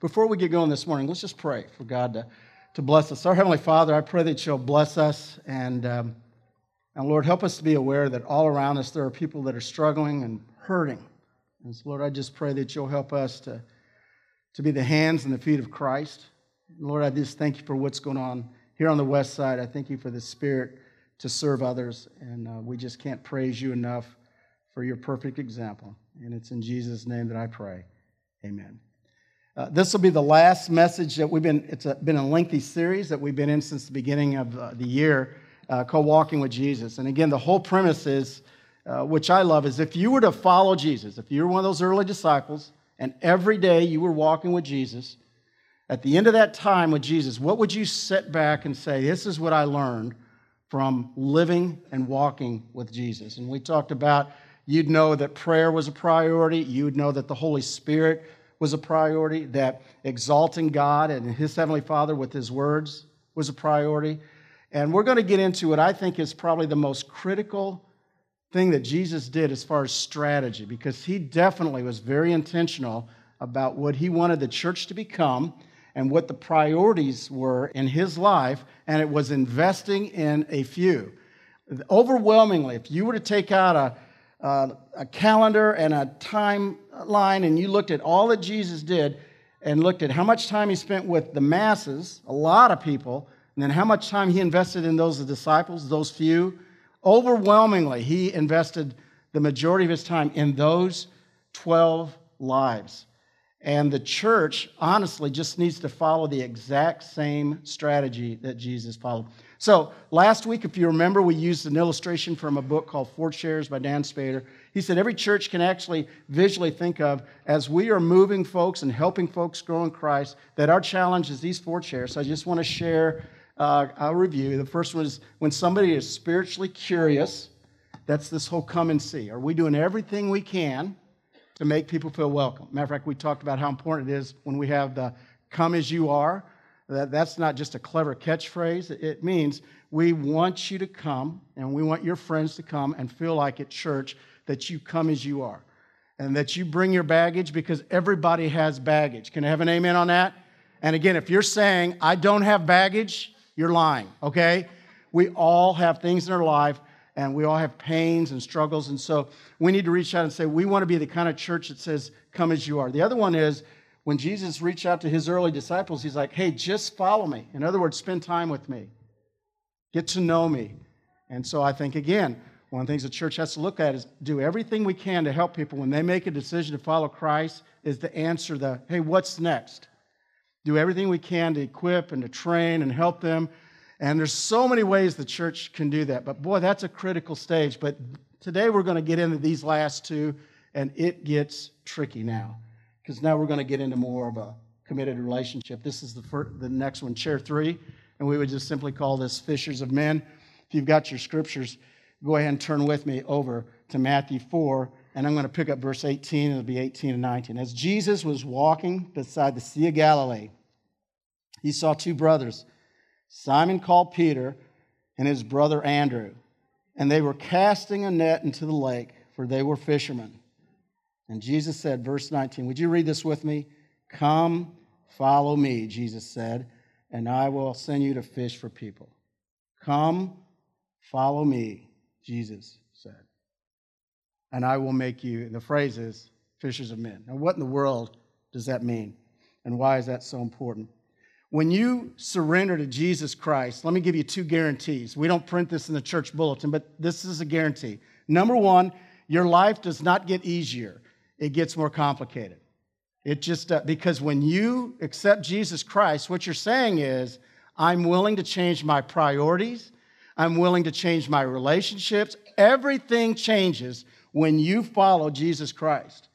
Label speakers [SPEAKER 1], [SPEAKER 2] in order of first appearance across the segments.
[SPEAKER 1] before we get going this morning, let's just pray for God to, to bless us. Our Heavenly Father, I pray that you'll bless us and, um, and Lord, help us to be aware that all around us there are people that are struggling and hurting. And so, Lord, I just pray that you'll help us to, to be the hands and the feet of Christ. Lord, I just thank you for what's going on here on the west side. I thank you for the spirit to serve others. And uh, we just can't praise you enough for your perfect example. And it's in Jesus' name that I pray. Amen. Uh, this will be the last message that we've been, it's a, been a lengthy series that we've been in since the beginning of uh, the year uh, called Walking with Jesus. And again, the whole premise is, uh, which I love, is if you were to follow Jesus, if you were one of those early disciples, and every day you were walking with Jesus, at the end of that time with Jesus, what would you sit back and say, This is what I learned from living and walking with Jesus? And we talked about you'd know that prayer was a priority, you'd know that the Holy Spirit was a priority, that exalting God and His Heavenly Father with His words was a priority. And we're going to get into what I think is probably the most critical thing that Jesus did as far as strategy, because He definitely was very intentional about what He wanted the church to become and what the priorities were in his life, and it was investing in a few. Overwhelmingly, if you were to take out a, a, a calendar and a timeline and you looked at all that Jesus did and looked at how much time he spent with the masses, a lot of people, and then how much time he invested in those disciples, those few, overwhelmingly, he invested the majority of his time in those 12 lives. And the church, honestly, just needs to follow the exact same strategy that Jesus followed. So, last week, if you remember, we used an illustration from a book called Four Chairs by Dann Spader. He said every church can actually visually think of as we are moving folks and helping folks grow in Christ, that our challenge is these four chairs. So, I just want to share uh, review. The first one is when somebody is spiritually curious, that's this whole come and see. Are we doing everything we can? to make people feel welcome. Matter of fact, we talked about how important it is when we have the come as you are. That, that's not just a clever catchphrase. It means we want you to come and we want your friends to come and feel like at church that you come as you are and that you bring your baggage because everybody has baggage. Can I have an amen on that? And again, if you're saying, I don't have baggage, you're lying, okay? We all have things in our life and we all have pains and struggles. And so we need to reach out and say, we want to be the kind of church that says, come as you are. The other one is when Jesus reached out to his early disciples, he's like, hey, just follow me. In other words, spend time with me, get to know me. And so I think, again, one of the things the church has to look at is do everything we can to help people when they make a decision to follow Christ, is to answer the, hey, what's next? Do everything we can to equip and to train and help them and there's so many ways the church can do that. But boy, that's a critical stage. But today we're going to get into these last two, and it gets tricky now. Because now we're going to get into more of a committed relationship. This is the, first, the next one, chair three. And we would just simply call this fishers of men. If you've got your scriptures, go ahead and turn with me over to Matthew 4. And I'm going to pick up verse 18. It'll be 18 and 19. As Jesus was walking beside the Sea of Galilee, he saw two brothers Simon called Peter and his brother Andrew, and they were casting a net into the lake, for they were fishermen. And Jesus said, verse 19, would you read this with me? Come, follow me, Jesus said, and I will send you to fish for people. Come, follow me, Jesus said, and I will make you, the phrase is, fishers of men. Now, what in the world does that mean? And why is that so important? When you surrender to Jesus Christ, let me give you two guarantees. We don't print this in the church bulletin, but this is a guarantee. Number one, your life does not get easier, it gets more complicated. It just, uh, because when you accept Jesus Christ, what you're saying is, I'm willing to change my priorities, I'm willing to change my relationships. Everything changes when you follow Jesus Christ.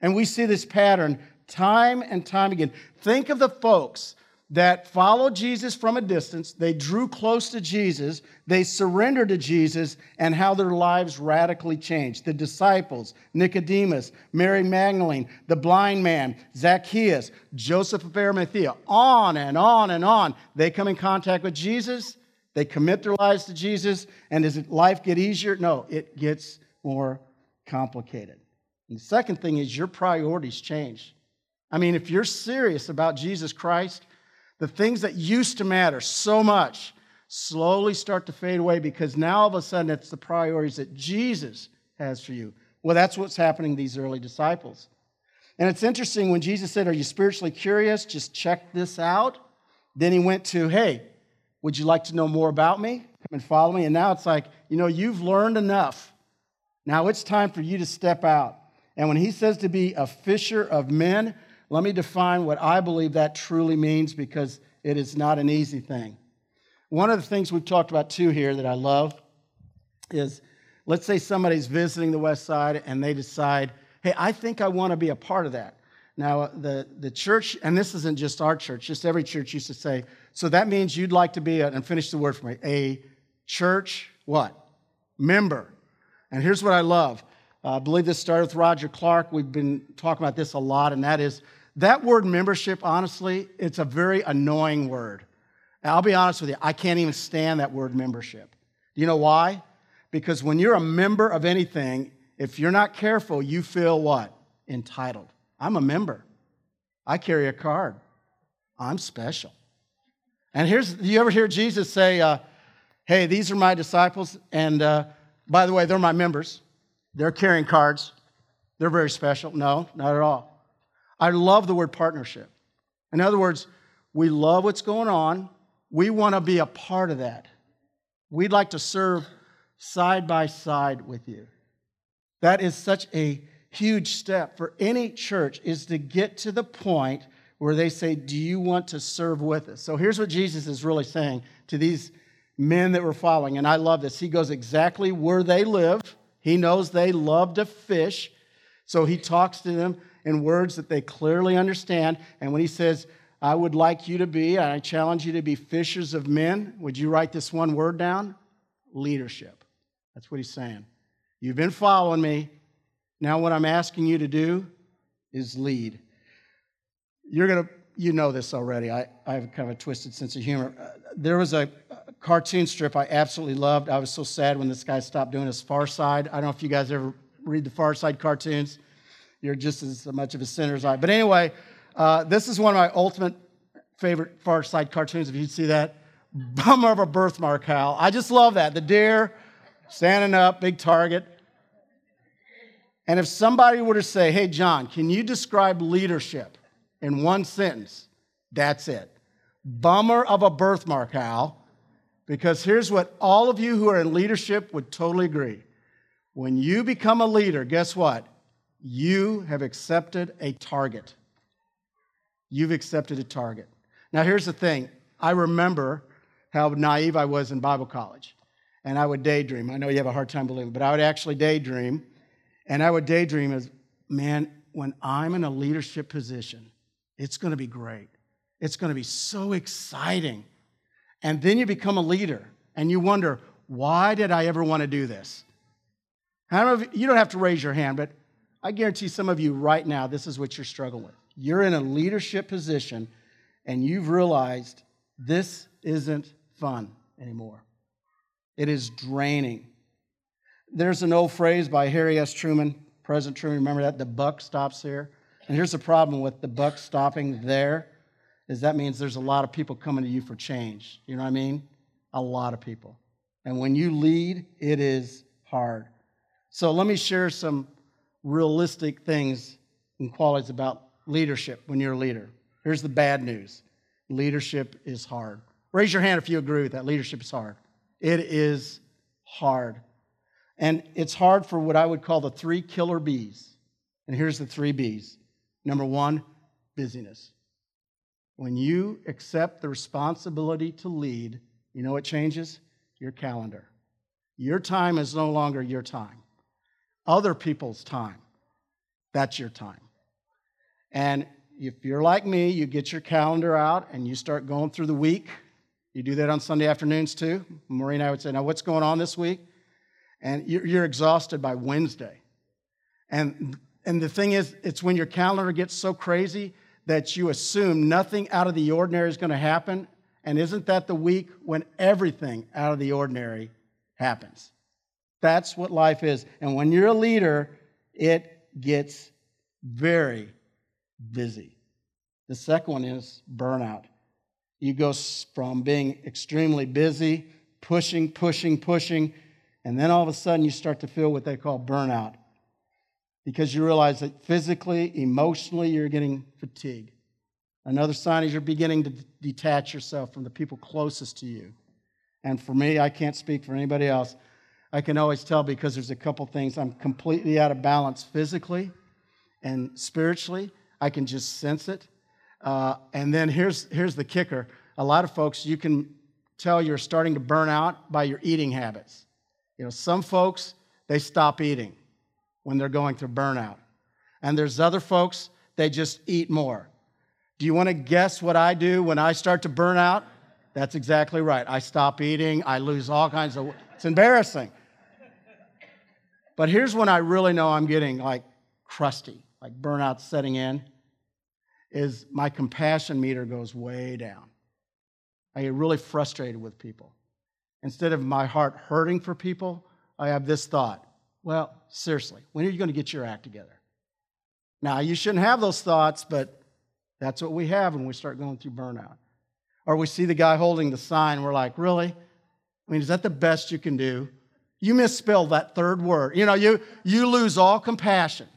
[SPEAKER 1] And we see this pattern time and time again. Think of the folks that followed Jesus from a distance, they drew close to Jesus, they surrendered to Jesus, and how their lives radically changed. The disciples, Nicodemus, Mary Magdalene, the blind man, Zacchaeus, Joseph of Arimathea, on and on and on. They come in contact with Jesus, they commit their lives to Jesus, and does life get easier? No, it gets more complicated. And the second thing is your priorities change. I mean, if you're serious about Jesus Christ, the things that used to matter so much slowly start to fade away because now all of a sudden it's the priorities that Jesus has for you. Well, that's what's happening to these early disciples. And it's interesting when Jesus said, Are you spiritually curious? Just check this out. Then he went to, Hey, would you like to know more about me? Come and follow me. And now it's like, you know, you've learned enough. Now it's time for you to step out. And when he says to be a fisher of men, let me define what I believe that truly means because it is not an easy thing. One of the things we've talked about too here that I love is let's say somebody's visiting the West Side and they decide, hey, I think I want to be a part of that. Now, the, the church, and this isn't just our church, just every church used to say, so that means you'd like to be, a, and finish the word for me, a church what? Member. And here's what I love. Uh, I believe this started with Roger Clark. We've been talking about this a lot, and that is that word membership, honestly, it's a very annoying word. I'll be honest with you, I can't even stand that word membership. Do you know why? Because when you're a member of anything, if you're not careful, you feel what? Entitled. I'm a member. I carry a card. I'm special. And here's, do you ever hear Jesus say, uh, hey, these are my disciples, and uh, by the way, they're my members. They're carrying cards. They're very special. No, not at all. I love the word partnership. In other words, we love what's going on. We want to be a part of that. We'd like to serve side by side with you. That is such a huge step for any church is to get to the point where they say, "Do you want to serve with us?" So here's what Jesus is really saying to these men that were following, and I love this. He goes exactly where they live. He knows they love to fish, so he talks to them in words that they clearly understand. And when he says, I would like you to be, I challenge you to be fishers of men, would you write this one word down? Leadership. That's what he's saying. You've been following me. Now, what I'm asking you to do is lead. You're going to, you know this already. I, I have kind of a twisted sense of humor. Uh, there was a, a cartoon strip I absolutely loved. I was so sad when this guy stopped doing his Far Side. I don't know if you guys ever read the Far Side cartoons. You're just as much of a sinner as I. But anyway, uh, this is one of my ultimate favorite Far Side cartoons. If you see that, bummer of a birthmark, Hal. I just love that. The deer standing up, big target. And if somebody were to say, hey, John, can you describe leadership in one sentence? That's it. Bummer of a birthmark, Hal, because here's what all of you who are in leadership would totally agree. When you become a leader, guess what? You have accepted a target. You've accepted a target. Now, here's the thing I remember how naive I was in Bible college and I would daydream. I know you have a hard time believing, but I would actually daydream. And I would daydream as, man, when I'm in a leadership position, it's going to be great. It's going to be so exciting. And then you become a leader and you wonder, why did I ever want to do this? I don't know if, you don't have to raise your hand, but I guarantee some of you right now, this is what you're struggling with. You're in a leadership position and you've realized this isn't fun anymore. It is draining. There's an old phrase by Harry S. Truman, President Truman, remember that? The buck stops here. And here's the problem with the buck stopping there is that means there's a lot of people coming to you for change. You know what I mean? A lot of people. And when you lead, it is hard. So let me share some realistic things and qualities about leadership when you're a leader. Here's the bad news leadership is hard. Raise your hand if you agree with that. Leadership is hard. It is hard. And it's hard for what I would call the three killer bees. And here's the three B's. Number one, busyness. When you accept the responsibility to lead, you know what changes? Your calendar. Your time is no longer your time, other people's time. That's your time. And if you're like me, you get your calendar out and you start going through the week you do that on Sunday afternoons too. Maureen and I would say, Now, what's going on this week? And you're exhausted by Wednesday. And, and the thing is, it's when your calendar gets so crazy that you assume nothing out of the ordinary is going to happen. And isn't that the week when everything out of the ordinary happens? That's what life is. And when you're a leader, it gets very busy. The second one is burnout. You go from being extremely busy, pushing, pushing, pushing, and then all of a sudden you start to feel what they call burnout because you realize that physically, emotionally, you're getting fatigued. Another sign is you're beginning to detach yourself from the people closest to you. And for me, I can't speak for anybody else. I can always tell because there's a couple things. I'm completely out of balance physically and spiritually. I can just sense it. Uh, and then here's, here's the kicker a lot of folks, you can tell you're starting to burn out by your eating habits. You know, some folks, they stop eating when they're going through burnout. And there's other folks, they just eat more. Do you want to guess what I do when I start to burn out? That's exactly right. I stop eating, I lose all kinds of it's embarrassing. But here's when I really know I'm getting like crusty, like burnout setting in is my compassion meter goes way down. I get really frustrated with people. Instead of my heart hurting for people, I have this thought well, seriously, when are you going to get your act together? Now, you shouldn't have those thoughts, but that's what we have when we start going through burnout. Or we see the guy holding the sign, we're like, really? I mean, is that the best you can do? You misspell that third word. You know, you, you lose all compassion.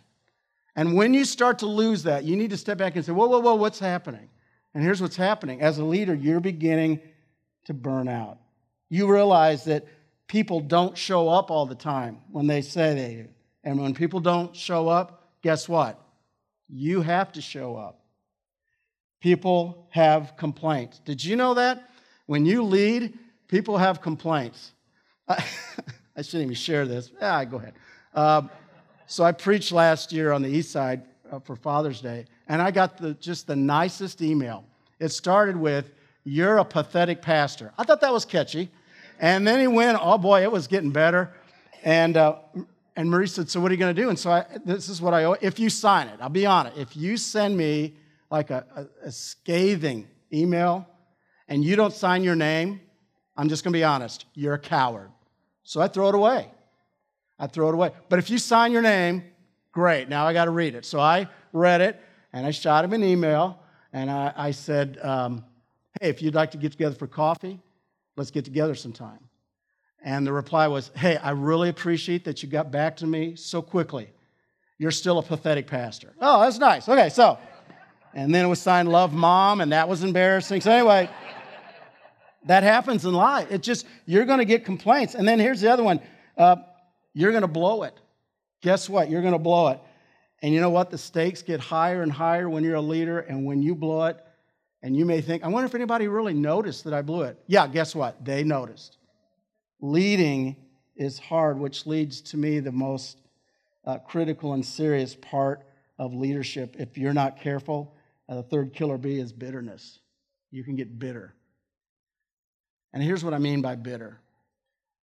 [SPEAKER 1] And when you start to lose that, you need to step back and say, whoa, whoa, whoa, what's happening? And here's what's happening. As a leader, you're beginning to burn out. You realize that people don't show up all the time when they say they do. And when people don't show up, guess what? You have to show up. People have complaints. Did you know that? When you lead, people have complaints. I, I shouldn't even share this. Yeah, go ahead. Um, so I preached last year on the east side uh, for Father's Day, and I got the, just the nicest email. It started with, You're a pathetic pastor. I thought that was catchy. And then he went, Oh boy, it was getting better. And, uh, and Marie said, So what are you going to do? And so I, this is what I, if you sign it, I'll be on it. If you send me like a, a, a scathing email and you don't sign your name, I'm just going to be honest, you're a coward. So I throw it away. I throw it away. But if you sign your name, great. Now I got to read it. So I read it and I shot him an email and I, I said, um, Hey, if you'd like to get together for coffee, let's get together sometime. And the reply was, Hey, I really appreciate that you got back to me so quickly. You're still a pathetic pastor. Oh, that's nice. Okay, so and then it was signed Love Mom, and that was embarrassing. So, anyway, that happens in life. It just, you're going to get complaints. And then here's the other one uh, you're going to blow it. Guess what? You're going to blow it. And you know what? The stakes get higher and higher when you're a leader, and when you blow it, and you may think, I wonder if anybody really noticed that I blew it. Yeah, guess what? They noticed. Leading is hard, which leads to me the most uh, critical and serious part of leadership. If you're not careful, uh, the third killer bee is bitterness. You can get bitter. And here's what I mean by bitter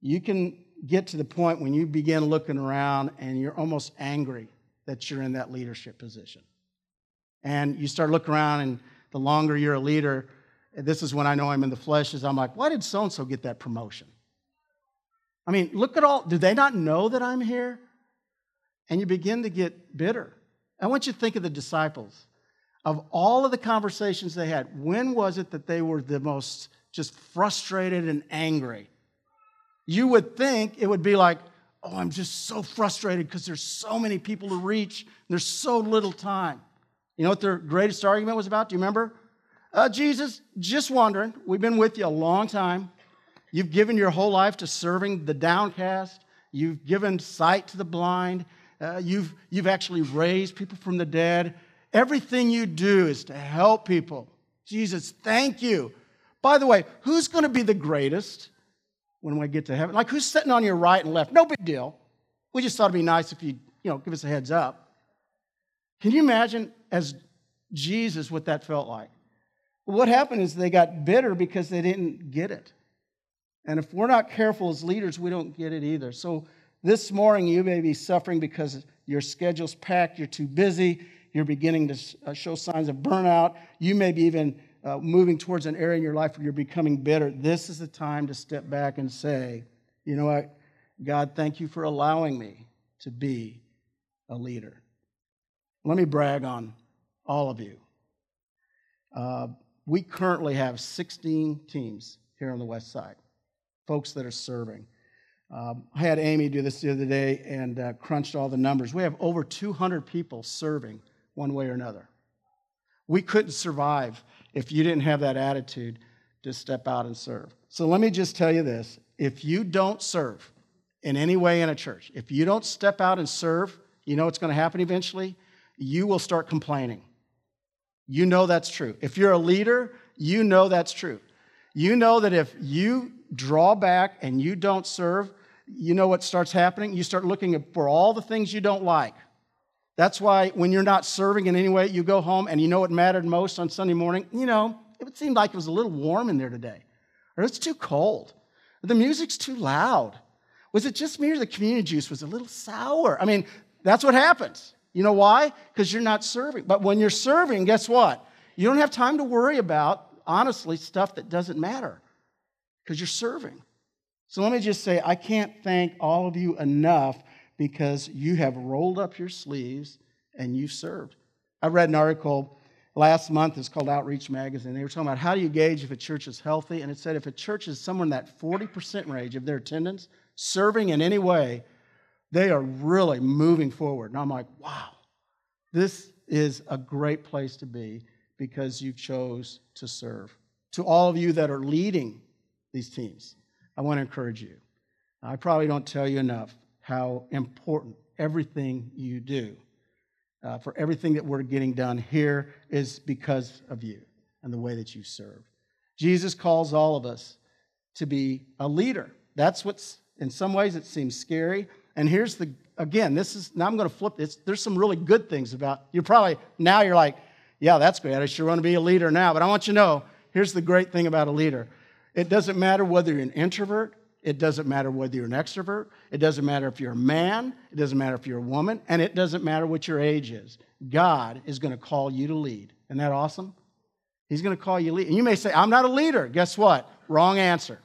[SPEAKER 1] you can get to the point when you begin looking around and you're almost angry that you're in that leadership position. And you start looking around, and the longer you're a leader, this is when I know I'm in the flesh, is I'm like, why did so and so get that promotion? I mean, look at all, do they not know that I'm here? And you begin to get bitter. I want you to think of the disciples of all of the conversations they had, when was it that they were the most just frustrated and angry? You would think it would be like, oh, I'm just so frustrated because there's so many people to reach, there's so little time. You know what their greatest argument was about? Do you remember? Uh, Jesus, just wondering, we've been with you a long time. You've given your whole life to serving the downcast. You've given sight to the blind. Uh, you've, you've actually raised people from the dead. Everything you do is to help people. Jesus, thank you. By the way, who's going to be the greatest when we get to heaven? Like who's sitting on your right and left? No big deal. We just thought it'd be nice if you, you know, give us a heads up. Can you imagine as Jesus what that felt like? what happened is they got bitter because they didn't get it. And if we're not careful as leaders, we don't get it either. So this morning, you may be suffering because your schedule's packed, you're too busy, you're beginning to uh, show signs of burnout. You may be even uh, moving towards an area in your life where you're becoming bitter. This is the time to step back and say, you know what? God, thank you for allowing me to be a leader. Let me brag on all of you. Uh, we currently have 16 teams here on the west side, folks that are serving. Um, I had Amy do this the other day and uh, crunched all the numbers. We have over 200 people serving one way or another. We couldn't survive if you didn't have that attitude to step out and serve. So let me just tell you this if you don't serve in any way in a church, if you don't step out and serve, you know what's going to happen eventually? You will start complaining. You know that's true. If you're a leader, you know that's true. You know that if you draw back and you don't serve, you know what starts happening? You start looking for all the things you don't like. That's why when you're not serving in any way, you go home and you know what mattered most on Sunday morning? You know, it seemed like it was a little warm in there today, or it's too cold, the music's too loud. Was it just me or the community juice was a little sour? I mean, that's what happens. You know why? Because you're not serving. But when you're serving, guess what? You don't have time to worry about, honestly, stuff that doesn't matter because you're serving. So let me just say, I can't thank all of you enough because you have rolled up your sleeves and you've served. I read an article last month, it's called Outreach Magazine. They were talking about how do you gauge if a church is healthy? And it said if a church is somewhere in that 40% range of their attendance, serving in any way, they are really moving forward. And I'm like, wow, this is a great place to be because you chose to serve. To all of you that are leading these teams, I want to encourage you. I probably don't tell you enough how important everything you do uh, for everything that we're getting done here is because of you and the way that you serve. Jesus calls all of us to be a leader. That's what's, in some ways, it seems scary. And here's the, again, this is, now I'm going to flip this. There's some really good things about, you're probably, now you're like, yeah, that's great. I sure want to be a leader now. But I want you to know, here's the great thing about a leader. It doesn't matter whether you're an introvert it doesn't matter whether you're an extrovert. It doesn't matter if you're a man. It doesn't matter if you're a woman. And it doesn't matter what your age is. God is going to call you to lead. Isn't that awesome? He's going to call you lead. And you may say, I'm not a leader. Guess what? Wrong answer.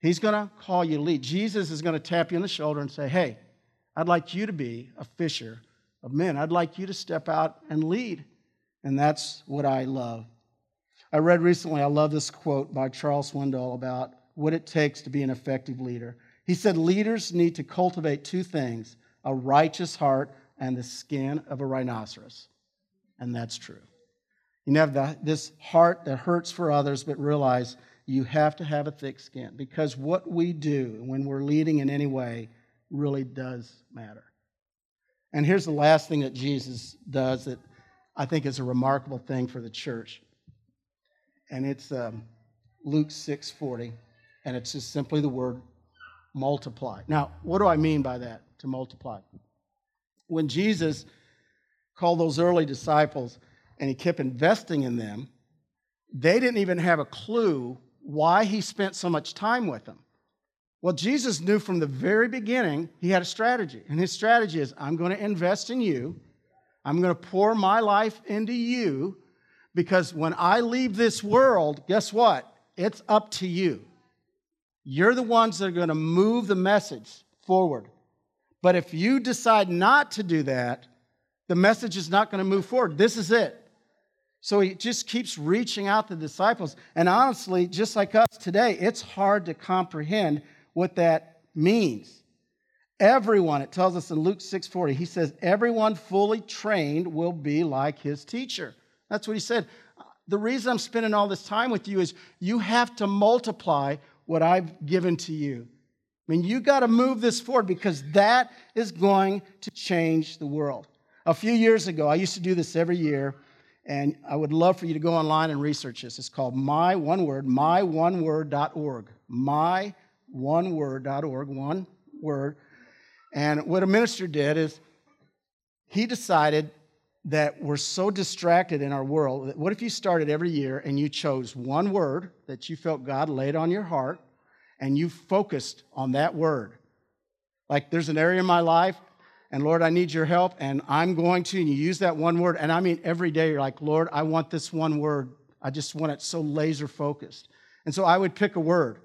[SPEAKER 1] He's going to call you lead. Jesus is going to tap you on the shoulder and say, Hey, I'd like you to be a fisher of men. I'd like you to step out and lead. And that's what I love. I read recently, I love this quote by Charles Swindoll about what it takes to be an effective leader. He said leaders need to cultivate two things a righteous heart and the skin of a rhinoceros. And that's true. You have the, this heart that hurts for others, but realize you have to have a thick skin because what we do when we're leading in any way really does matter. And here's the last thing that Jesus does that I think is a remarkable thing for the church. And it's um, Luke 6:40 and it's just simply the word multiply. Now, what do I mean by that, to multiply? When Jesus called those early disciples and he kept investing in them, they didn't even have a clue why he spent so much time with them. Well, Jesus knew from the very beginning he had a strategy. And his strategy is I'm going to invest in you, I'm going to pour my life into you, because when I leave this world, guess what? It's up to you. You're the ones that are going to move the message forward. But if you decide not to do that, the message is not going to move forward. This is it. So he just keeps reaching out to the disciples. And honestly, just like us today, it's hard to comprehend what that means. Everyone, it tells us in Luke 6:40, he says, everyone fully trained will be like his teacher. That's what he said. The reason I'm spending all this time with you is you have to multiply what I've given to you. I mean, you got to move this forward because that is going to change the world. A few years ago, I used to do this every year, and I would love for you to go online and research this. It's called My One Word, myoneWord.org. MyoneWord.org, one word. And what a minister did is he decided that we're so distracted in our world what if you started every year and you chose one word that you felt God laid on your heart and you focused on that word? Like there's an area in my life and Lord, I need your help and I'm going to, and you use that one word. And I mean, every day you're like, Lord, I want this one word. I just want it so laser focused. And so I would pick a word.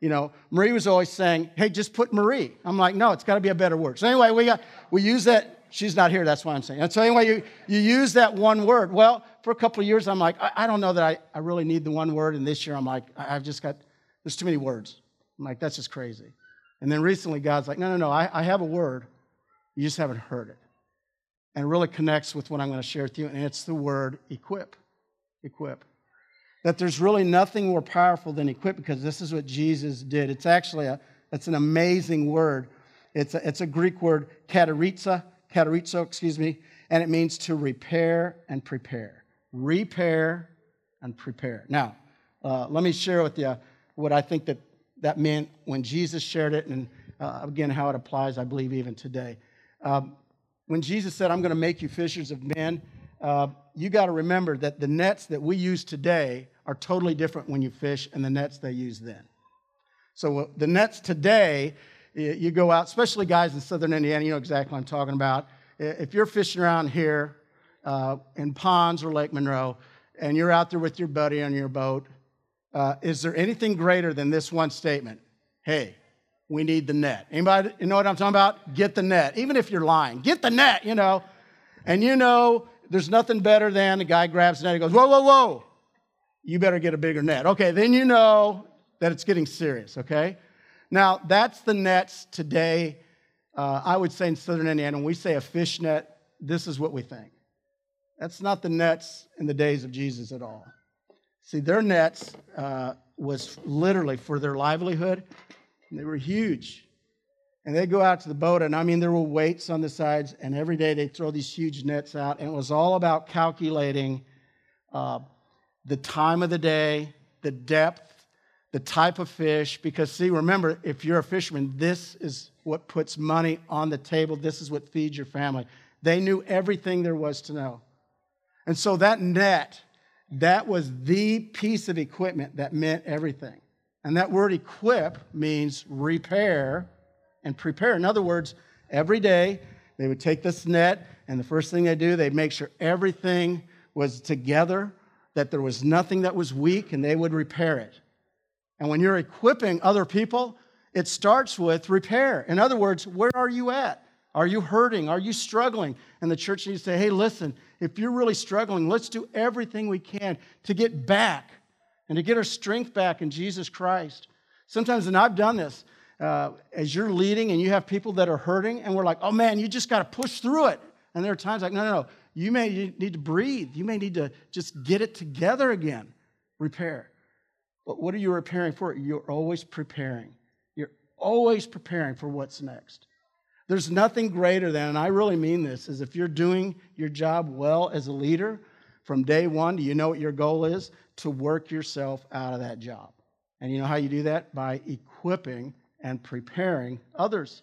[SPEAKER 1] You know, Marie was always saying, hey, just put Marie. I'm like, no, it's got to be a better word. So anyway, we got we use that She's not here, that's why I'm saying. And so, anyway, you, you use that one word. Well, for a couple of years, I'm like, I, I don't know that I, I really need the one word. And this year, I'm like, I, I've just got, there's too many words. I'm like, that's just crazy. And then recently, God's like, no, no, no, I, I have a word. You just haven't heard it. And it really connects with what I'm going to share with you. And it's the word equip. Equip. That there's really nothing more powerful than equip because this is what Jesus did. It's actually a, it's an amazing word. It's a, it's a Greek word, kataritza, katarizo, excuse me, and it means to repair and prepare. Repair and prepare. Now, uh, let me share with you what I think that that meant when Jesus shared it, and uh, again, how it applies, I believe, even today. Um, when Jesus said, I'm going to make you fishers of men, uh, you got to remember that the nets that we use today are totally different when you fish and the nets they use then. So uh, the nets today, you go out, especially guys in southern Indiana, you know exactly what I'm talking about. If you're fishing around here uh, in ponds or Lake Monroe, and you're out there with your buddy on your boat, uh, is there anything greater than this one statement? Hey, we need the net. Anybody you know what I'm talking about? Get the net. Even if you're lying, get the net, you know. And you know, there's nothing better than the guy grabs the net and goes, whoa, whoa, whoa. You better get a bigger net. Okay, then you know that it's getting serious, okay? Now, that's the nets today. Uh, I would say in southern Indiana, when we say a fish net, this is what we think. That's not the nets in the days of Jesus at all. See, their nets uh, was literally for their livelihood, they were huge. And they'd go out to the boat, and I mean, there were weights on the sides, and every day they'd throw these huge nets out, and it was all about calculating uh, the time of the day, the depth, the type of fish. Because, see, remember, if you're a fisherman, this is what puts money on the table, this is what feeds your family. They knew everything there was to know. And so that net, that was the piece of equipment that meant everything. And that word equip means repair and prepare. In other words, every day they would take this net, and the first thing they do, they'd make sure everything was together, that there was nothing that was weak, and they would repair it. And when you're equipping other people, it starts with repair. In other words, where are you at? Are you hurting? Are you struggling? And the church needs to say, hey, listen, if you're really struggling, let's do everything we can to get back and to get our strength back in Jesus Christ. Sometimes, and I've done this, uh, as you're leading and you have people that are hurting, and we're like, oh man, you just got to push through it. And there are times like, no, no, no, you may need to breathe. You may need to just get it together again, repair. But what are you preparing for? You're always preparing. You're always preparing for what's next. There's nothing greater than, and I really mean this, is if you're doing your job well as a leader from day one, do you know what your goal is? To work yourself out of that job. And you know how you do that? By equipping and preparing others.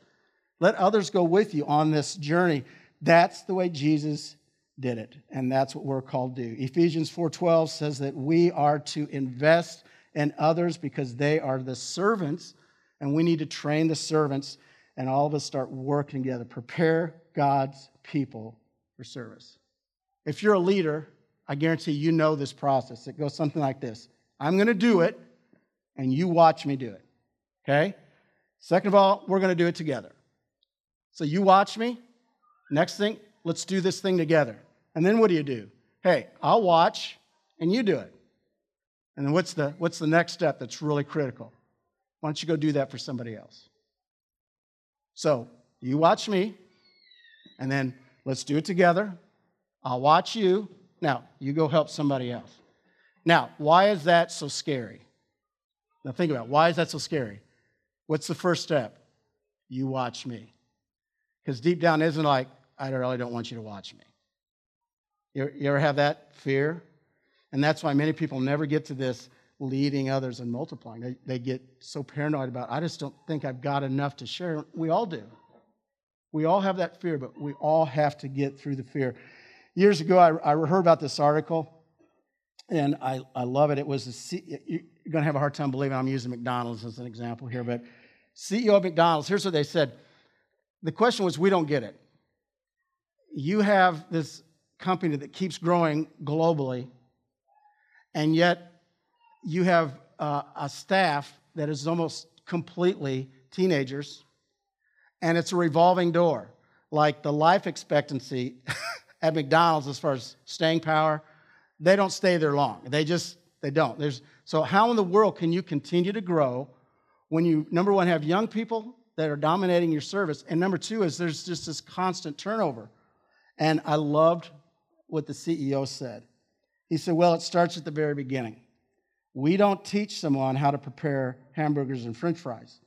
[SPEAKER 1] Let others go with you on this journey. That's the way Jesus did it, and that's what we're called to do. Ephesians 4:12 says that we are to invest in others because they are the servants, and we need to train the servants, and all of us start working together. Prepare God's people for service. If you're a leader, I guarantee you know this process. It goes something like this I'm going to do it, and you watch me do it. Okay? Second of all, we're going to do it together. So you watch me. Next thing, let's do this thing together. And then what do you do? Hey, I'll watch and you do it. And then what's the, what's the next step that's really critical? Why don't you go do that for somebody else? So you watch me, and then let's do it together. I'll watch you. Now, you go help somebody else. Now, why is that so scary? Now, think about it. why is that so scary? What's the first step? You watch me. Because deep down isn't like, I really don't want you to watch me. You, you ever have that fear? And that's why many people never get to this leading others and multiplying. They, they get so paranoid about, I just don't think I've got enough to share. We all do. We all have that fear, but we all have to get through the fear. Years ago, I, I heard about this article, and I, I love it. It was a C, you're going to have a hard time believing I'm using McDonald's as an example here, but CEO of McDonald's, here's what they said. The question was, we don't get it. You have this company that keeps growing globally, and yet you have uh, a staff that is almost completely teenagers, and it's a revolving door. Like the life expectancy at McDonald's, as far as staying power, they don't stay there long. They just, they don't. There's, so, how in the world can you continue to grow when you, number one, have young people that are dominating your service? And number two is there's just this constant turnover. And I loved what the CEO said. He said, Well, it starts at the very beginning. We don't teach someone how to prepare hamburgers and french fries.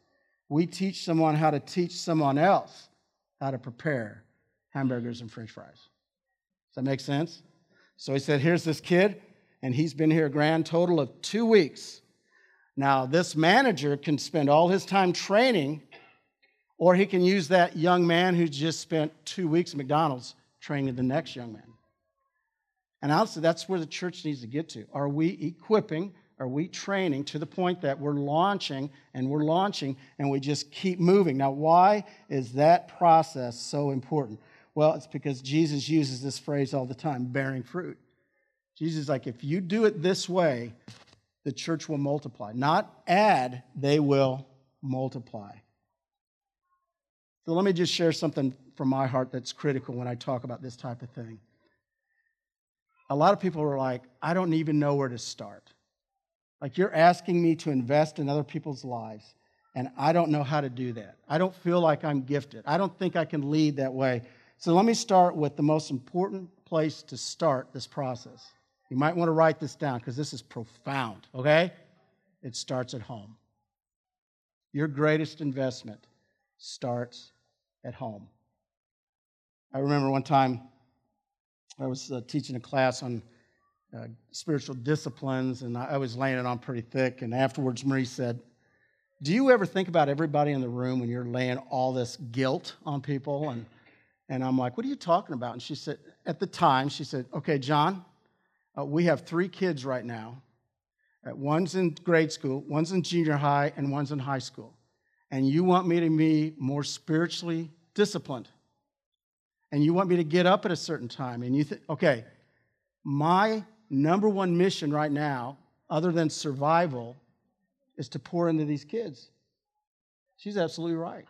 [SPEAKER 1] We teach someone how to teach someone else how to prepare hamburgers and french fries. Does that make sense? So he said, Here's this kid and he's been here a grand total of two weeks. Now, this manager can spend all his time training, or he can use that young man who just spent two weeks at McDonald's training the next young man. And honestly, that's where the church needs to get to. Are we equipping? Are we training to the point that we're launching and we're launching and we just keep moving? Now, why is that process so important? Well, it's because Jesus uses this phrase all the time bearing fruit. Jesus is like, if you do it this way, the church will multiply. Not add, they will multiply. So let me just share something from my heart that's critical when I talk about this type of thing. A lot of people are like, I don't even know where to start. Like, you're asking me to invest in other people's lives, and I don't know how to do that. I don't feel like I'm gifted. I don't think I can lead that way. So, let me start with the most important place to start this process. You might want to write this down because this is profound, okay? It starts at home. Your greatest investment starts at home. I remember one time I was uh, teaching a class on uh, spiritual disciplines, and I, I was laying it on pretty thick. And afterwards, Marie said, Do you ever think about everybody in the room when you're laying all this guilt on people? And, and I'm like, What are you talking about? And she said, At the time, she said, Okay, John, uh, we have three kids right now. Uh, one's in grade school, one's in junior high, and one's in high school. And you want me to be more spiritually disciplined. And you want me to get up at a certain time. And you think, okay, my number one mission right now, other than survival, is to pour into these kids. She's absolutely right.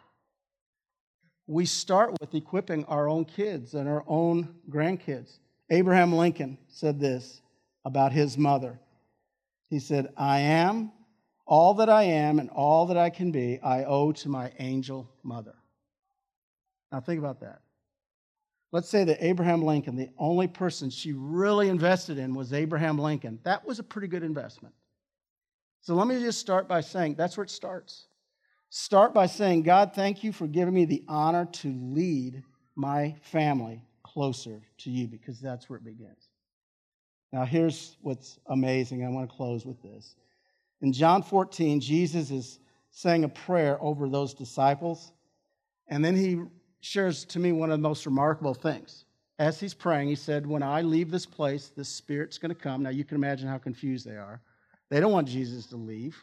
[SPEAKER 1] We start with equipping our own kids and our own grandkids. Abraham Lincoln said this about his mother. He said, I am all that I am and all that I can be, I owe to my angel mother. Now, think about that. Let's say that Abraham Lincoln, the only person she really invested in was Abraham Lincoln. That was a pretty good investment. So let me just start by saying that's where it starts. Start by saying, God, thank you for giving me the honor to lead my family closer to you because that's where it begins. Now, here's what's amazing. I want to close with this. In John 14, Jesus is saying a prayer over those disciples, and then he shares to me one of the most remarkable things. As he's praying, he said, When I leave this place, the Spirit's going to come. Now, you can imagine how confused they are. They don't want Jesus to leave.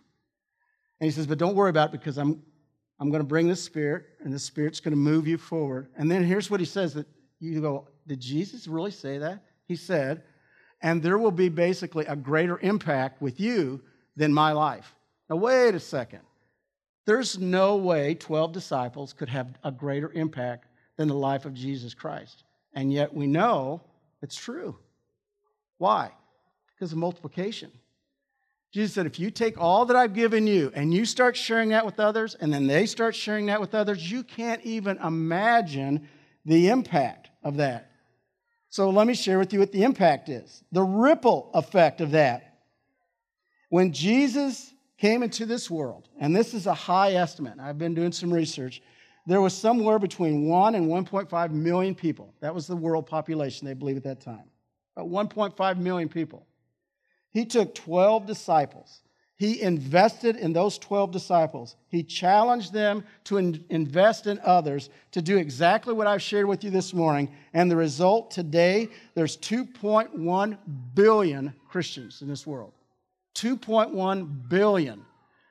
[SPEAKER 1] And he says, But don't worry about it because I'm, I'm going to bring the Spirit, and the Spirit's going to move you forward. And then here's what he says that you go, did Jesus really say that? He said, and there will be basically a greater impact with you than my life. Now, wait a second. There's no way 12 disciples could have a greater impact than the life of Jesus Christ. And yet we know it's true. Why? Because of multiplication. Jesus said, if you take all that I've given you and you start sharing that with others, and then they start sharing that with others, you can't even imagine the impact of that. So let me share with you what the impact is the ripple effect of that. When Jesus came into this world, and this is a high estimate, I've been doing some research, there was somewhere between 1 and 1.5 million people. That was the world population, they believe, at that time. About 1.5 million people. He took 12 disciples he invested in those 12 disciples. He challenged them to in- invest in others to do exactly what I've shared with you this morning. And the result today, there's 2.1 billion Christians in this world. 2.1 billion.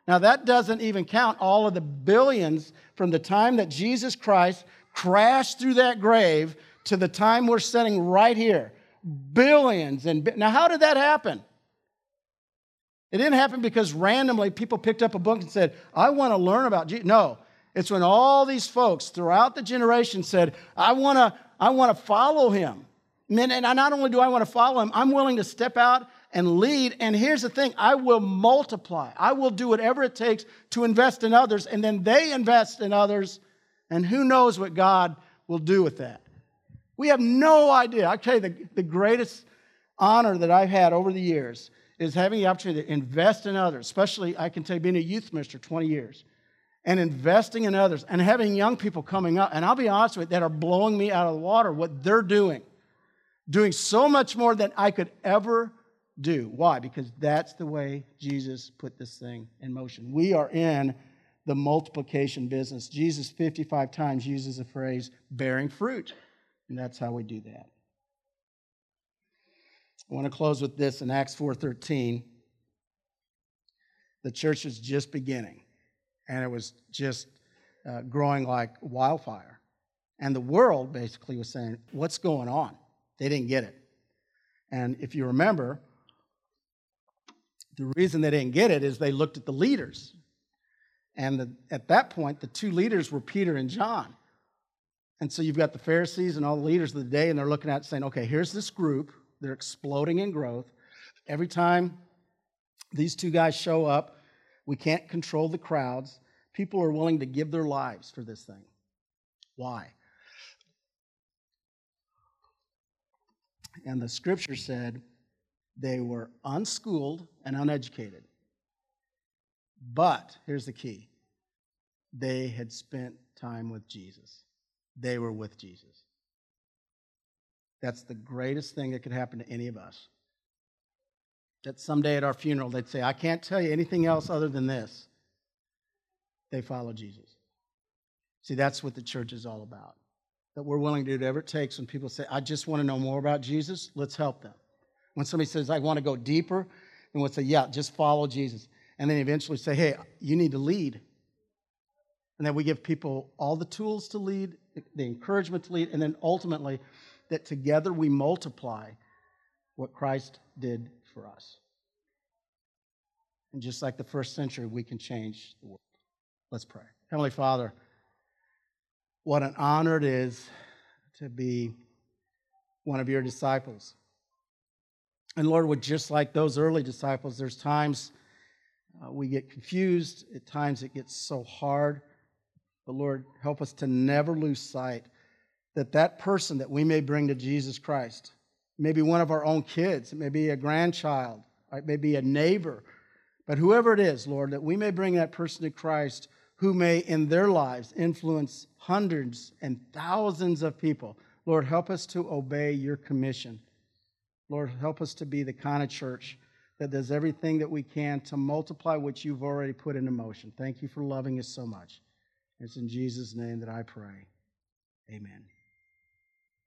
[SPEAKER 1] Now, that doesn't even count all of the billions from the time that Jesus Christ crashed through that grave to the time we're sitting right here. Billions and now, how did that happen? It didn't happen because randomly people picked up a book and said, I want to learn about Jesus. No, it's when all these folks throughout the generation said, I want to I want to follow him. And not only do I want to follow him, I'm willing to step out and lead. And here's the thing I will multiply. I will do whatever it takes to invest in others, and then they invest in others. And who knows what God will do with that? We have no idea. I tell you, the, the greatest honor that I've had over the years is having the opportunity to invest in others, especially, I can tell you, being a youth minister 20 years, and investing in others, and having young people coming up, and I'll be honest with you, that are blowing me out of the water, what they're doing. Doing so much more than I could ever do. Why? Because that's the way Jesus put this thing in motion. We are in the multiplication business. Jesus 55 times uses the phrase bearing fruit, and that's how we do that. I want to close with this in Acts 4:13. The church was just beginning, and it was just uh, growing like wildfire. And the world basically was saying, What's going on? They didn't get it. And if you remember, the reason they didn't get it is they looked at the leaders. And the, at that point, the two leaders were Peter and John. And so you've got the Pharisees and all the leaders of the day, and they're looking at saying, okay, here's this group they're exploding in growth. Every time these two guys show up, we can't control the crowds. People are willing to give their lives for this thing. Why? And the scripture said they were unschooled and uneducated. But here's the key they had spent time with Jesus, they were with Jesus. That's the greatest thing that could happen to any of us. That someday at our funeral, they'd say, I can't tell you anything else other than this. They follow Jesus. See, that's what the church is all about. That we're willing to do whatever it takes when people say, I just want to know more about Jesus, let's help them. When somebody says, I want to go deeper, and we'll say, Yeah, just follow Jesus. And then eventually say, Hey, you need to lead. And then we give people all the tools to lead, the encouragement to lead, and then ultimately, that together we multiply what Christ did for us. And just like the first century, we can change the world. Let's pray. Heavenly Father, what an honor it is to be one of your disciples. And Lord, would just like those early disciples, there's times uh, we get confused, at times it gets so hard. But Lord, help us to never lose sight that that person that we may bring to Jesus Christ, maybe one of our own kids, it may be a grandchild, it may be a neighbor, but whoever it is, Lord, that we may bring that person to Christ who may in their lives influence hundreds and thousands of people. Lord, help us to obey your commission. Lord, help us to be the kind of church that does everything that we can to multiply what you've already put into motion. Thank you for loving us so much. It's in Jesus' name that I pray. Amen.